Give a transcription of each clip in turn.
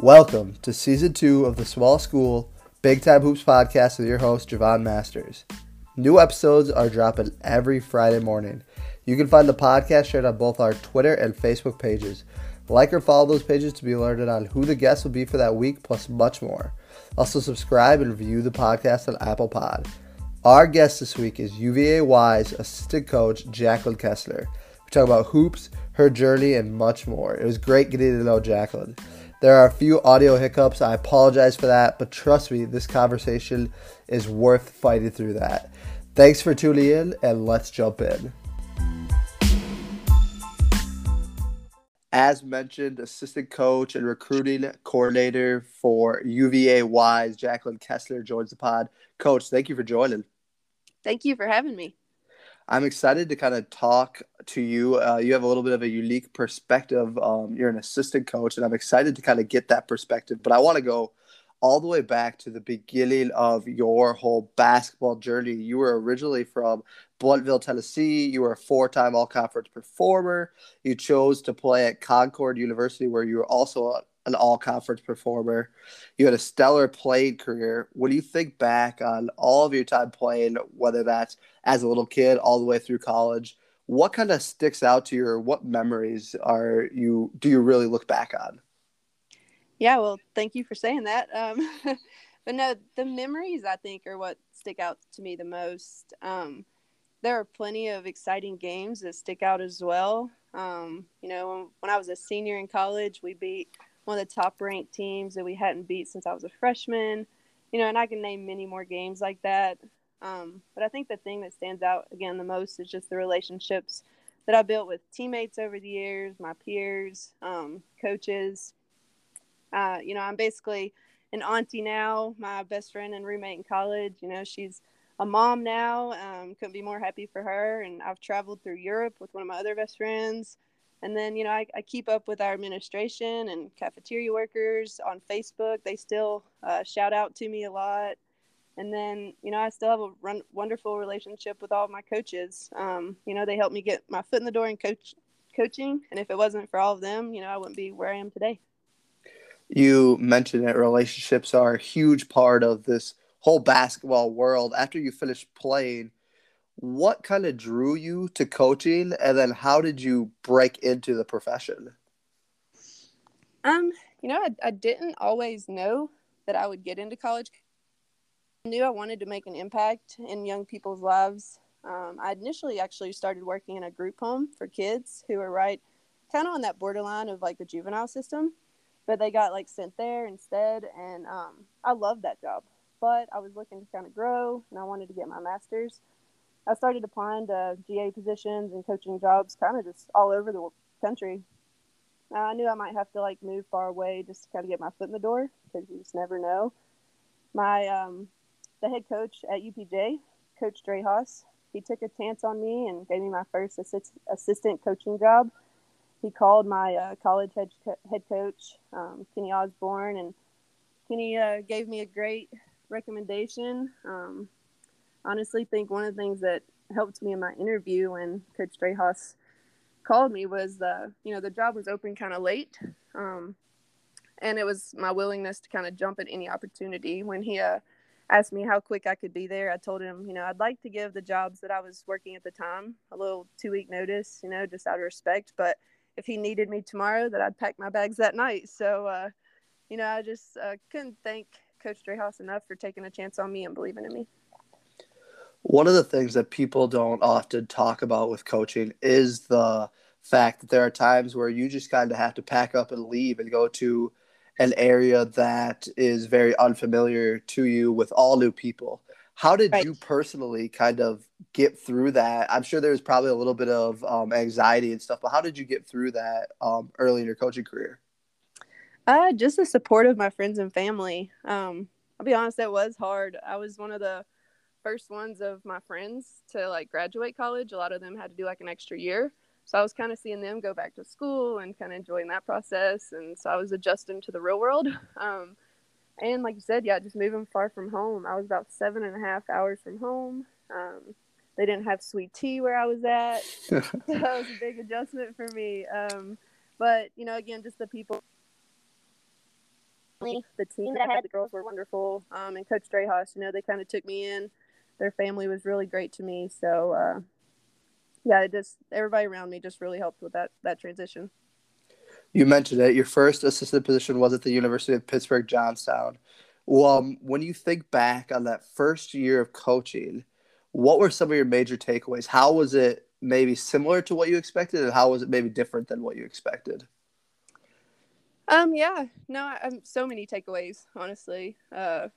Welcome to season two of the Small School Big Time Hoops podcast with your host, Javon Masters. New episodes are dropping every Friday morning. You can find the podcast shared on both our Twitter and Facebook pages. Like or follow those pages to be alerted on who the guests will be for that week, plus much more. Also, subscribe and review the podcast on Apple Pod. Our guest this week is UVA Wise assistant coach, Jacqueline Kessler. We talk about hoops, her journey, and much more. It was great getting to know Jacqueline. There are a few audio hiccups. I apologize for that, but trust me, this conversation is worth fighting through that. Thanks for tuning in, and let's jump in. As mentioned, assistant coach and recruiting coordinator for UVA Wise, Jacqueline Kessler joins the pod. Coach, thank you for joining. Thank you for having me. I'm excited to kind of talk to you. Uh, you have a little bit of a unique perspective. Um, you're an assistant coach, and I'm excited to kind of get that perspective. But I want to go all the way back to the beginning of your whole basketball journey. You were originally from Blountville, Tennessee. You were a four time all conference performer. You chose to play at Concord University, where you were also a, an all conference performer. You had a stellar playing career. When you think back on all of your time playing, whether that's as a little kid all the way through college, what kind of sticks out to you or what memories are you do you really look back on? Yeah, well, thank you for saying that. Um, but no, the memories I think are what stick out to me the most. Um, there are plenty of exciting games that stick out as well. Um, you know, when, when, I was a senior in college, we beat one of the top ranked teams that we hadn't beat since I was a freshman. You know, and I can name many more games like that. Um, but I think the thing that stands out again the most is just the relationships that I built with teammates over the years, my peers, um, coaches. Uh, you know, I'm basically an auntie now. My best friend and roommate in college. You know, she's a mom now. Um, couldn't be more happy for her. And I've traveled through Europe with one of my other best friends. And then, you know, I, I keep up with our administration and cafeteria workers on Facebook. They still uh, shout out to me a lot. And then, you know, I still have a run, wonderful relationship with all my coaches. Um, you know, they helped me get my foot in the door in coach coaching. And if it wasn't for all of them, you know, I wouldn't be where I am today. You mentioned that relationships are a huge part of this whole basketball world. After you finished playing, what kind of drew you to coaching and then how did you break into the profession? Um you know i, I didn't always know that i would get into college. I knew i wanted to make an impact in young people's lives. Um, i initially actually started working in a group home for kids who were right kind of on that borderline of like the juvenile system but they got like sent there instead and um, i loved that job. But i was looking to kind of grow and i wanted to get my master's I started applying to GA positions and coaching jobs kind of just all over the country. I knew I might have to like move far away just to kind of get my foot in the door because you just never know. My um, the head coach at UPJ, Coach Drahos, he took a chance on me and gave me my first assist, assistant coaching job. He called my uh, college head, head coach, um, Kenny Osborne, and Kenny uh, gave me a great recommendation. Um, honestly think one of the things that helped me in my interview when Coach Drahos called me was the you know the job was open kind of late, um, and it was my willingness to kind of jump at any opportunity. When he uh, asked me how quick I could be there, I told him you know I'd like to give the jobs that I was working at the time a little two week notice, you know, just out of respect. But if he needed me tomorrow, that I'd pack my bags that night. So uh, you know I just uh, couldn't thank Coach Drahos enough for taking a chance on me and believing in me. One of the things that people don't often talk about with coaching is the fact that there are times where you just kind of have to pack up and leave and go to an area that is very unfamiliar to you with all new people. How did right. you personally kind of get through that? I'm sure there's probably a little bit of um, anxiety and stuff, but how did you get through that um, early in your coaching career? Uh, just the support of my friends and family. Um, I'll be honest, that was hard. I was one of the first ones of my friends to like graduate college. A lot of them had to do like an extra year. So I was kind of seeing them go back to school and kind of enjoying that process. And so I was adjusting to the real world. Um, and like you said, yeah, just moving far from home. I was about seven and a half hours from home. Um, they didn't have sweet tea where I was at. so that was a big adjustment for me. Um, but, you know, again, just the people the team that I had, the girls were wonderful. Um, and Coach Drahos, you know, they kind of took me in. Their family was really great to me. So, uh, yeah, it just everybody around me just really helped with that that transition. You mentioned it. Your first assistant position was at the University of Pittsburgh Johnstown. Well, um, when you think back on that first year of coaching, what were some of your major takeaways? How was it maybe similar to what you expected, and how was it maybe different than what you expected? Um, yeah, no, I, um, so many takeaways, honestly. Uh,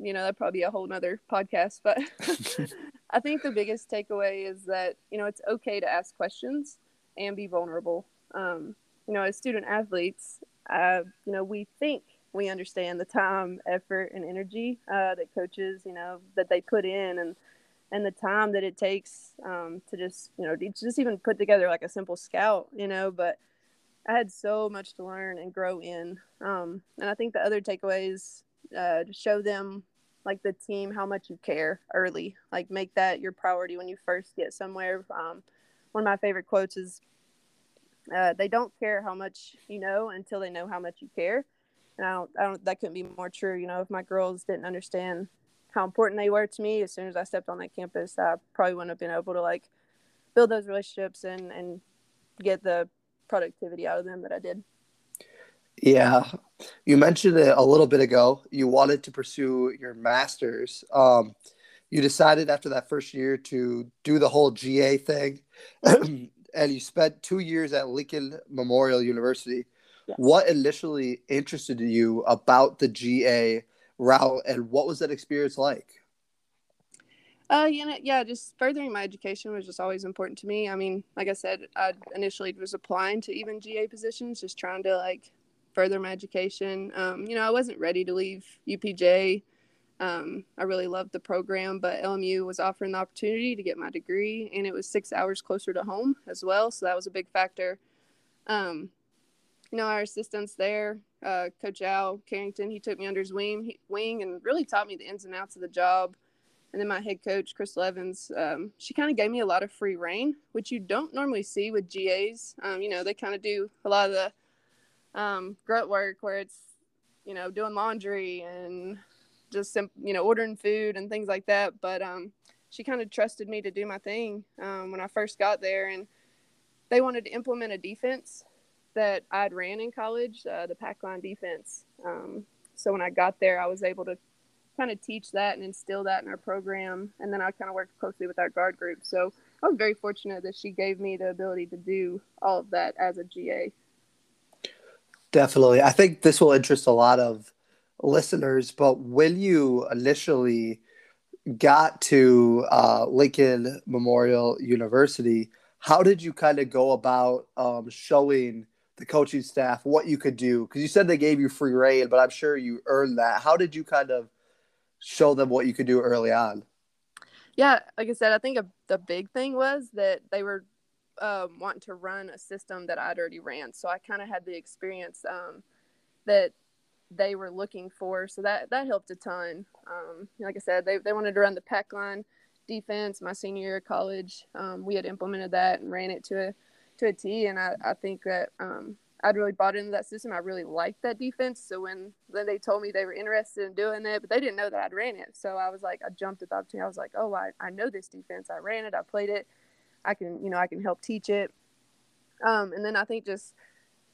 you know, that'd probably be a whole nother podcast, but I think the biggest takeaway is that, you know, it's okay to ask questions and be vulnerable. Um, you know, as student athletes, uh, you know, we think we understand the time, effort, and energy uh, that coaches, you know, that they put in and and the time that it takes um, to just, you know, just even put together like a simple scout, you know, but I had so much to learn and grow in. Um, and I think the other takeaways uh, show them like the team how much you care early. Like make that your priority when you first get somewhere. Um, one of my favorite quotes is, uh, "They don't care how much you know until they know how much you care." And I don't, I don't. That couldn't be more true. You know, if my girls didn't understand how important they were to me as soon as I stepped on that campus, I probably wouldn't have been able to like build those relationships and and get the productivity out of them that I did. Yeah, you mentioned it a little bit ago. You wanted to pursue your master's. Um, you decided after that first year to do the whole GA thing, and you spent two years at Lincoln Memorial University. Yes. What initially interested you about the GA route, and what was that experience like? Uh, you know, yeah, just furthering my education was just always important to me. I mean, like I said, I initially was applying to even GA positions, just trying to like further my education. Um, you know, I wasn't ready to leave UPJ. Um, I really loved the program, but LMU was offering the opportunity to get my degree, and it was six hours closer to home as well, so that was a big factor. Um, you know, our assistants there, uh, Coach Al Carrington, he took me under his wing, he, wing and really taught me the ins and outs of the job and then my head coach crystal evans um, she kind of gave me a lot of free reign which you don't normally see with GAs um, you know they kind of do a lot of the um, grunt work where it's you know doing laundry and just you know ordering food and things like that but um, she kind of trusted me to do my thing um, when i first got there and they wanted to implement a defense that i'd ran in college uh, the pack line defense um, so when i got there i was able to kind of teach that and instill that in our program. And then I kind of worked closely with our guard group. So I was very fortunate that she gave me the ability to do all of that as a GA. Definitely. I think this will interest a lot of listeners, but when you initially got to uh, Lincoln Memorial University, how did you kind of go about um, showing the coaching staff what you could do? Because you said they gave you free reign, but I'm sure you earned that. How did you kind of show them what you could do early on. Yeah, like I said, I think a, the big thing was that they were um, wanting to run a system that I'd already ran, so I kind of had the experience um, that they were looking for. So that that helped a ton. Um, like I said, they they wanted to run the pack line defense. My senior year of college, um, we had implemented that and ran it to a to a T, and I, I think that um, I'd really bought into that system. I really liked that defense. So when then they told me they were interested in doing it, but they didn't know that I'd ran it. So I was like, I jumped at the opportunity. I was like, oh, I, I know this defense. I ran it. I played it. I can, you know, I can help teach it. Um, and then I think just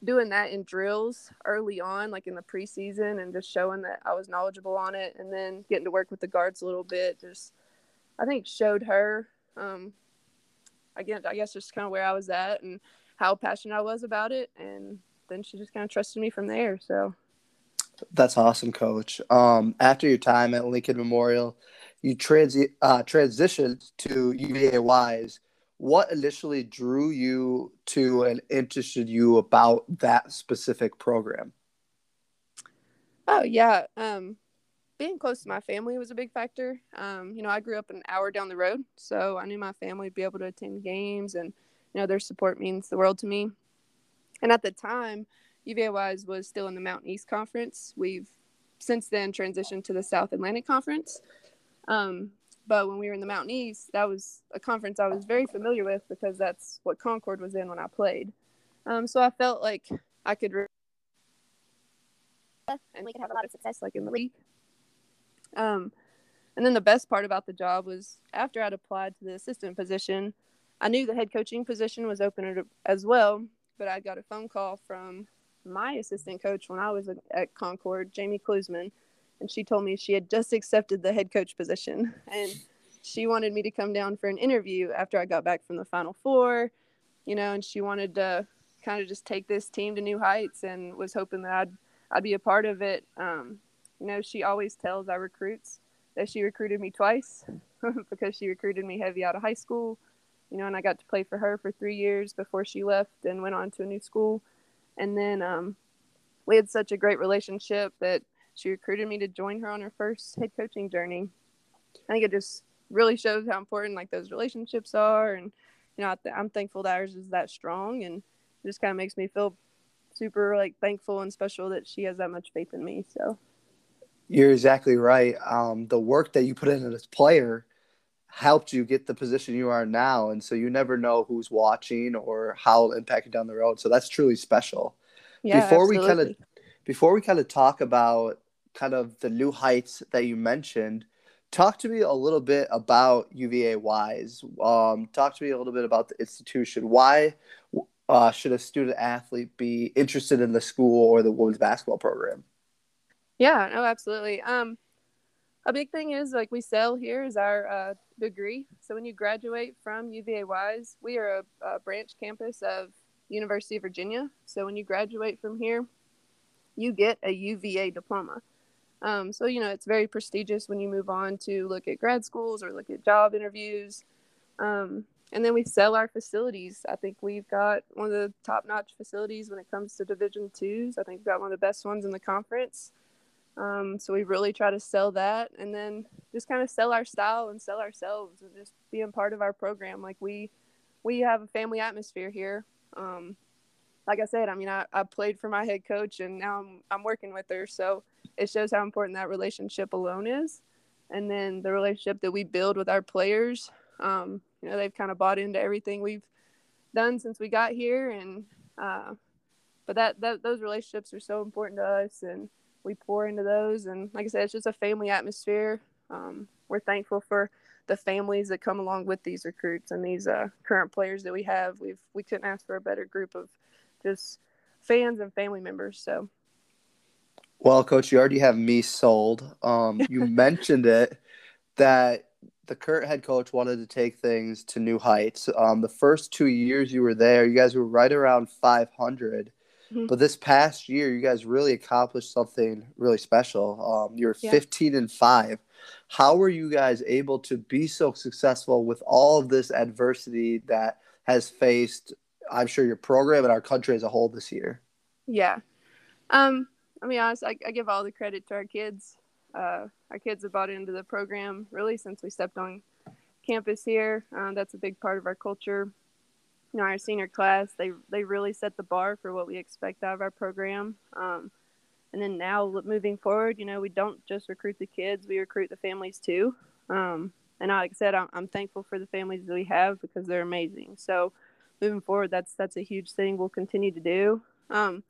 doing that in drills early on, like in the preseason, and just showing that I was knowledgeable on it, and then getting to work with the guards a little bit, just I think showed her. Um, again, I guess just kind of where I was at and how passionate I was about it, and then she just kind of trusted me from there. So that's awesome, Coach. Um, after your time at Lincoln Memorial, you transi- uh, transitioned to UVA Wise. What initially drew you to and interested you about that specific program? Oh yeah, um, being close to my family was a big factor. Um, you know, I grew up an hour down the road, so I knew my family would be able to attend games and you know, their support means the world to me. And at the time, UVA Wise was still in the Mountain East Conference. We've since then transitioned to the South Atlantic Conference. Um, but when we were in the Mountain East, that was a conference I was very familiar with because that's what Concord was in when I played. Um, so I felt like I could and we can have a lot of success like in the league. Um, and then the best part about the job was after I'd applied to the assistant position, I knew the head coaching position was open as well, but I got a phone call from my assistant coach when I was at Concord, Jamie Klusman, and she told me she had just accepted the head coach position and she wanted me to come down for an interview after I got back from the Final Four, you know, and she wanted to kind of just take this team to new heights and was hoping that I'd I'd be a part of it. Um, you know, she always tells our recruits that she recruited me twice because she recruited me heavy out of high school, you know, and I got to play for her for three years before she left and went on to a new school. And then um, we had such a great relationship that she recruited me to join her on her first head coaching journey. I think it just really shows how important like those relationships are, and you know I am thankful that ours is that strong, and it just kind of makes me feel super like thankful and special that she has that much faith in me. So you're exactly right. Um, the work that you put in as a player helped you get the position you are now, and so you never know who's watching or how it'll impact you down the road. So that's truly special. Yeah, before absolutely. we kind of before we kind of talk about kind of the new heights that you mentioned, talk to me a little bit about UVA Wise. Um, talk to me a little bit about the institution. Why uh, should a student athlete be interested in the school or the women's basketball program? Yeah, no, absolutely. Um, a big thing is like we sell here is our uh, degree. So when you graduate from UVA Wise, we are a, a branch campus of University of Virginia. So when you graduate from here, you get a UVA diploma. Um, so, you know, it's very prestigious when you move on to look at grad schools or look at job interviews. Um, and then we sell our facilities. I think we've got one of the top notch facilities when it comes to Division twos. I think we've got one of the best ones in the conference. Um, so we really try to sell that and then just kind of sell our style and sell ourselves and just being part of our program. Like we, we have a family atmosphere here. Um, like I said, I mean, I, I played for my head coach and now I'm, I'm working with her. So it shows how important that relationship alone is. And then the relationship that we build with our players, um, you know, they've kind of bought into everything we've done since we got here. And, uh, but that, that, those relationships are so important to us and we pour into those. And like I said, it's just a family atmosphere. Um, we're thankful for the families that come along with these recruits and these uh, current players that we have. We've, we couldn't ask for a better group of just fans and family members. So. Well, coach, you already have me sold. Um, you mentioned it that the current head coach wanted to take things to new heights. Um, the first two years you were there, you guys were right around 500. Mm-hmm. But this past year, you guys really accomplished something really special. Um, you were yeah. 15 and 5. How were you guys able to be so successful with all of this adversity that has faced I'm sure your program and our country as a whole this year. Yeah. Um, I mean, honest, I, I give all the credit to our kids. Uh, our kids have bought into the program really since we stepped on campus here. Um, that's a big part of our culture. You know, our senior class, they they really set the bar for what we expect out of our program. Um, and then now moving forward, you know, we don't just recruit the kids; we recruit the families too. Um, and like I said, I'm, I'm thankful for the families that we have because they're amazing. So moving forward, that's that's a huge thing we'll continue to do. Um,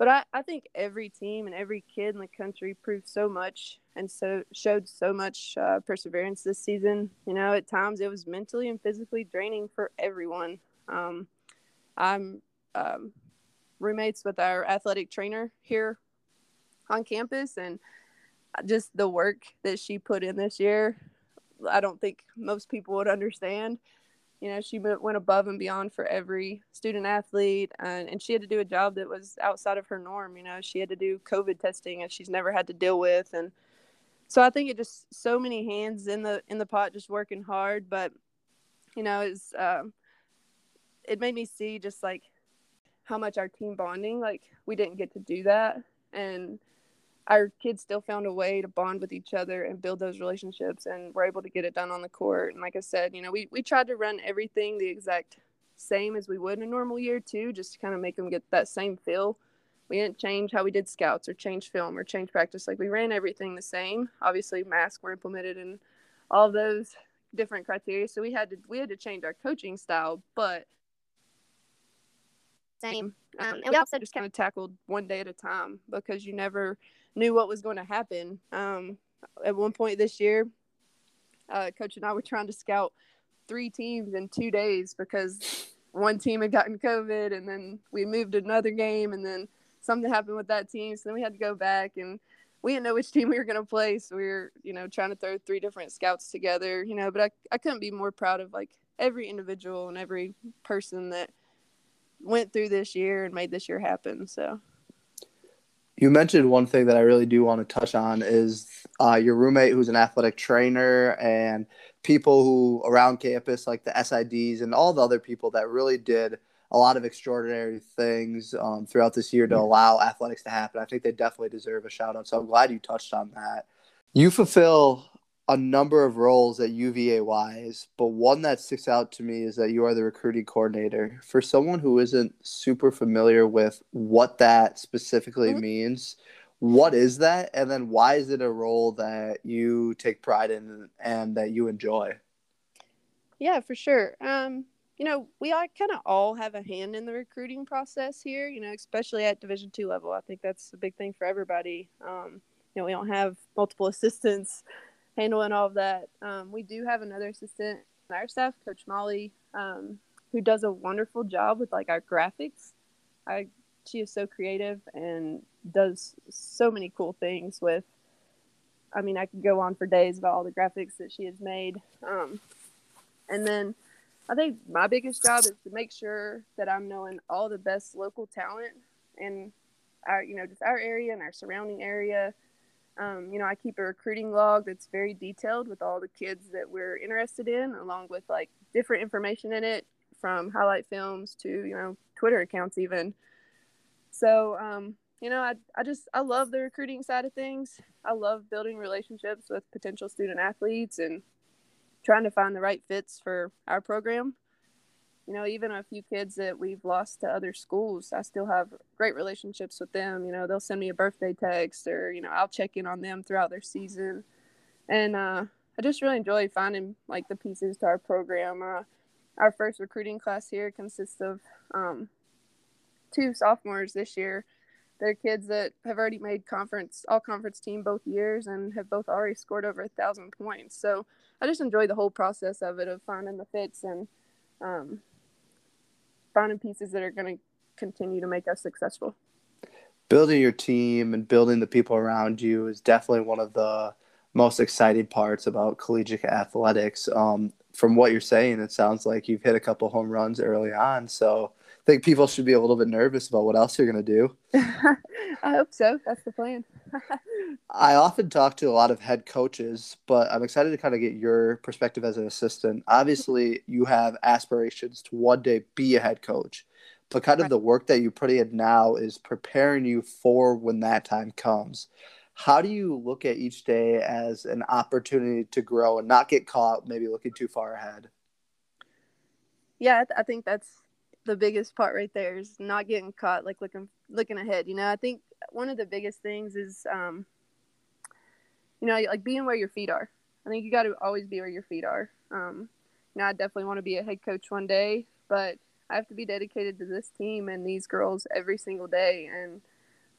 but I, I think every team and every kid in the country proved so much and so showed so much uh, perseverance this season. You know, at times it was mentally and physically draining for everyone. Um, I'm um, roommates with our athletic trainer here on campus, and just the work that she put in this year, I don't think most people would understand you know she went above and beyond for every student athlete and, and she had to do a job that was outside of her norm you know she had to do covid testing and she's never had to deal with and so i think it just so many hands in the in the pot just working hard but you know it's um, it made me see just like how much our team bonding like we didn't get to do that and our kids still found a way to bond with each other and build those relationships and we're able to get it done on the court. And like i said you know we, we tried to run everything the exact same as we would in a normal year too just to kind of make them get that same feel. We didn't change how we did scouts or change film or change practice. Like we ran everything the same. Obviously masks were implemented and all those different criteria. So we had to we had to change our coaching style but same. Um, and we also just kind of tackled one day at a time because you never knew what was going to happen. Um, at one point this year, uh, coach and I were trying to scout three teams in two days because one team had gotten COVID, and then we moved another game, and then something happened with that team, so then we had to go back and we didn't know which team we were going to play. So we were, you know, trying to throw three different scouts together, you know, but I, I couldn't be more proud of like every individual and every person that went through this year and made this year happen. So you mentioned one thing that I really do want to touch on is uh, your roommate who's an athletic trainer and people who around campus like the SIDs and all the other people that really did a lot of extraordinary things um, throughout this year to allow athletics to happen. I think they definitely deserve a shout out. So I'm glad you touched on that. You fulfill a number of roles at UVA wise, but one that sticks out to me is that you are the recruiting coordinator. For someone who isn't super familiar with what that specifically mm-hmm. means, what is that? And then why is it a role that you take pride in and that you enjoy? Yeah, for sure. Um, you know, we all kind of all have a hand in the recruiting process here, you know, especially at Division two level. I think that's a big thing for everybody. Um, you know, we don't have multiple assistants handling all of that. Um, we do have another assistant on our staff, Coach Molly, um, who does a wonderful job with like our graphics. I she is so creative and does so many cool things with. I mean, I could go on for days about all the graphics that she has made. Um, and then I think my biggest job is to make sure that I'm knowing all the best local talent and our, you know, just our area and our surrounding area um, you know, I keep a recruiting log that's very detailed with all the kids that we're interested in, along with like different information in it from highlight films to, you know, Twitter accounts even. So, um, you know, I, I just, I love the recruiting side of things. I love building relationships with potential student athletes and trying to find the right fits for our program you know, even a few kids that we've lost to other schools, I still have great relationships with them. You know, they'll send me a birthday text or, you know, I'll check in on them throughout their season. And uh, I just really enjoy finding like the pieces to our program. Uh, our first recruiting class here consists of um, two sophomores this year. They're kids that have already made conference, all conference team both years and have both already scored over a thousand points. So I just enjoy the whole process of it, of finding the fits and, um, finding pieces that are going to continue to make us successful. Building your team and building the people around you is definitely one of the most exciting parts about collegiate athletics. Um, from what you're saying, it sounds like you've hit a couple home runs early on. So I think people should be a little bit nervous about what else you're going to do. I hope so. That's the plan. I often talk to a lot of head coaches, but I'm excited to kind of get your perspective as an assistant. Obviously, you have aspirations to one day be a head coach, but kind of the work that you put in now is preparing you for when that time comes. How do you look at each day as an opportunity to grow and not get caught maybe looking too far ahead? Yeah, I think that's the biggest part right there is not getting caught like looking looking ahead. You know, I think one of the biggest things is um, you know, like being where your feet are. I think you got to always be where your feet are. Um, you know, I definitely want to be a head coach one day, but I have to be dedicated to this team and these girls every single day, and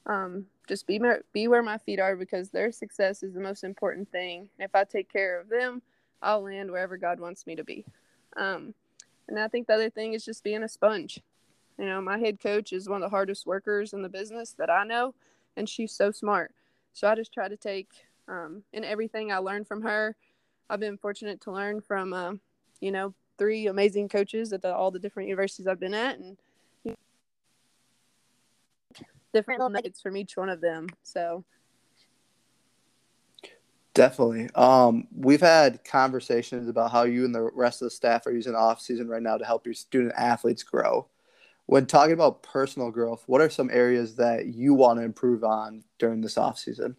um, just be be where my feet are because their success is the most important thing. If I take care of them, I'll land wherever God wants me to be. Um, and I think the other thing is just being a sponge. You know, my head coach is one of the hardest workers in the business that I know, and she's so smart. So I just try to take um, in everything I learned from her. I've been fortunate to learn from, uh, you know, three amazing coaches at the, all the different universities I've been at, and different nuggets from each one of them. So Definitely. Um, we've had conversations about how you and the rest of the staff are using off season right now to help your student athletes grow. When talking about personal growth, what are some areas that you want to improve on during this off season?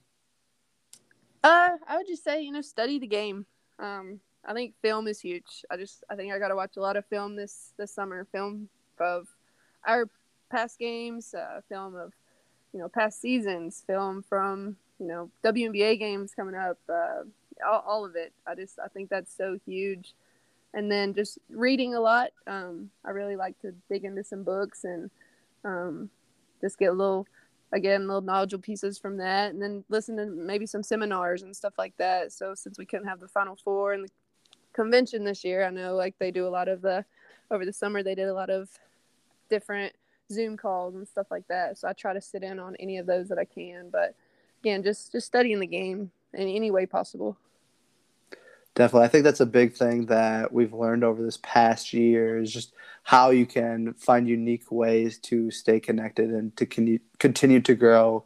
Uh, I would just say you know study the game. Um, I think film is huge. I just I think I got to watch a lot of film this this summer. Film of our past games, uh, film of you know past seasons, film from you know WNBA games coming up, uh, all, all of it. I just I think that's so huge. And then just reading a lot. Um, I really like to dig into some books and Um, just get a little, again, little knowledgeable pieces from that, and then listen to maybe some seminars and stuff like that. So since we couldn't have the Final Four and the convention this year, I know like they do a lot of the over the summer they did a lot of different Zoom calls and stuff like that. So I try to sit in on any of those that I can. But again, just just studying the game in any way possible. Definitely. I think that's a big thing that we've learned over this past year is just how you can find unique ways to stay connected and to con- continue to grow.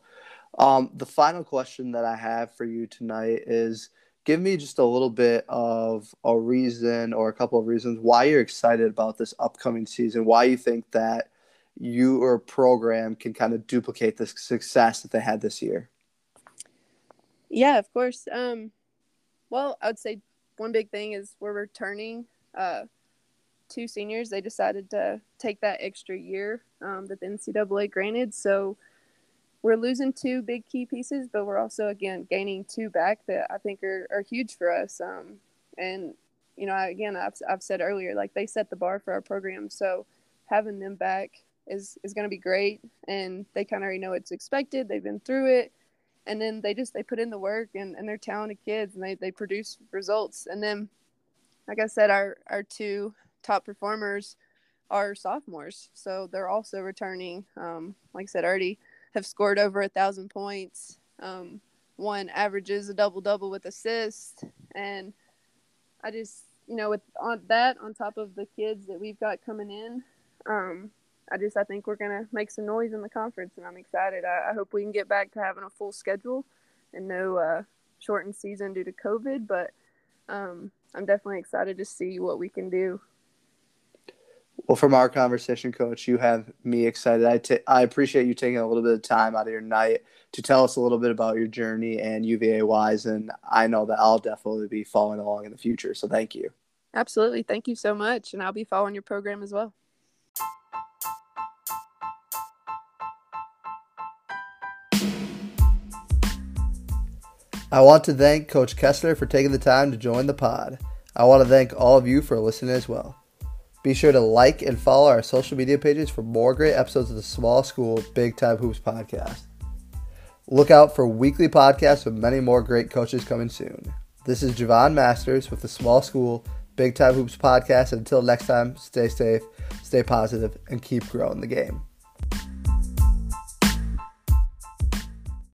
Um, the final question that I have for you tonight is give me just a little bit of a reason or a couple of reasons why you're excited about this upcoming season, why you think that you or program can kind of duplicate the success that they had this year. Yeah, of course. Um, well, I would say one big thing is we're returning uh, two seniors. They decided to take that extra year um, that the NCAA granted. So we're losing two big key pieces, but we're also, again, gaining two back that I think are, are huge for us. Um, and, you know, again, I've, I've said earlier, like they set the bar for our program. So having them back is, is going to be great. And they kind of already know what's expected. They've been through it and then they just they put in the work and, and they're talented kids and they, they produce results. And then like i said our our two top performers are sophomores so they're also returning. Um, like i said already have scored over a thousand points. Um, one averages a double double with assists. And i just you know with on that on top of the kids that we've got coming in um, I just I think we're gonna make some noise in the conference, and I'm excited. I, I hope we can get back to having a full schedule and no uh, shortened season due to COVID. But um, I'm definitely excited to see what we can do. Well, from our conversation, Coach, you have me excited. I, t- I appreciate you taking a little bit of time out of your night to tell us a little bit about your journey and UVA wise, and I know that I'll definitely be following along in the future. So thank you. Absolutely, thank you so much, and I'll be following your program as well. I want to thank Coach Kessler for taking the time to join the pod. I want to thank all of you for listening as well. Be sure to like and follow our social media pages for more great episodes of the Small School Big Time Hoops podcast. Look out for weekly podcasts with many more great coaches coming soon. This is Javon Masters with the Small School Big Time Hoops podcast. Until next time, stay safe, stay positive, and keep growing the game.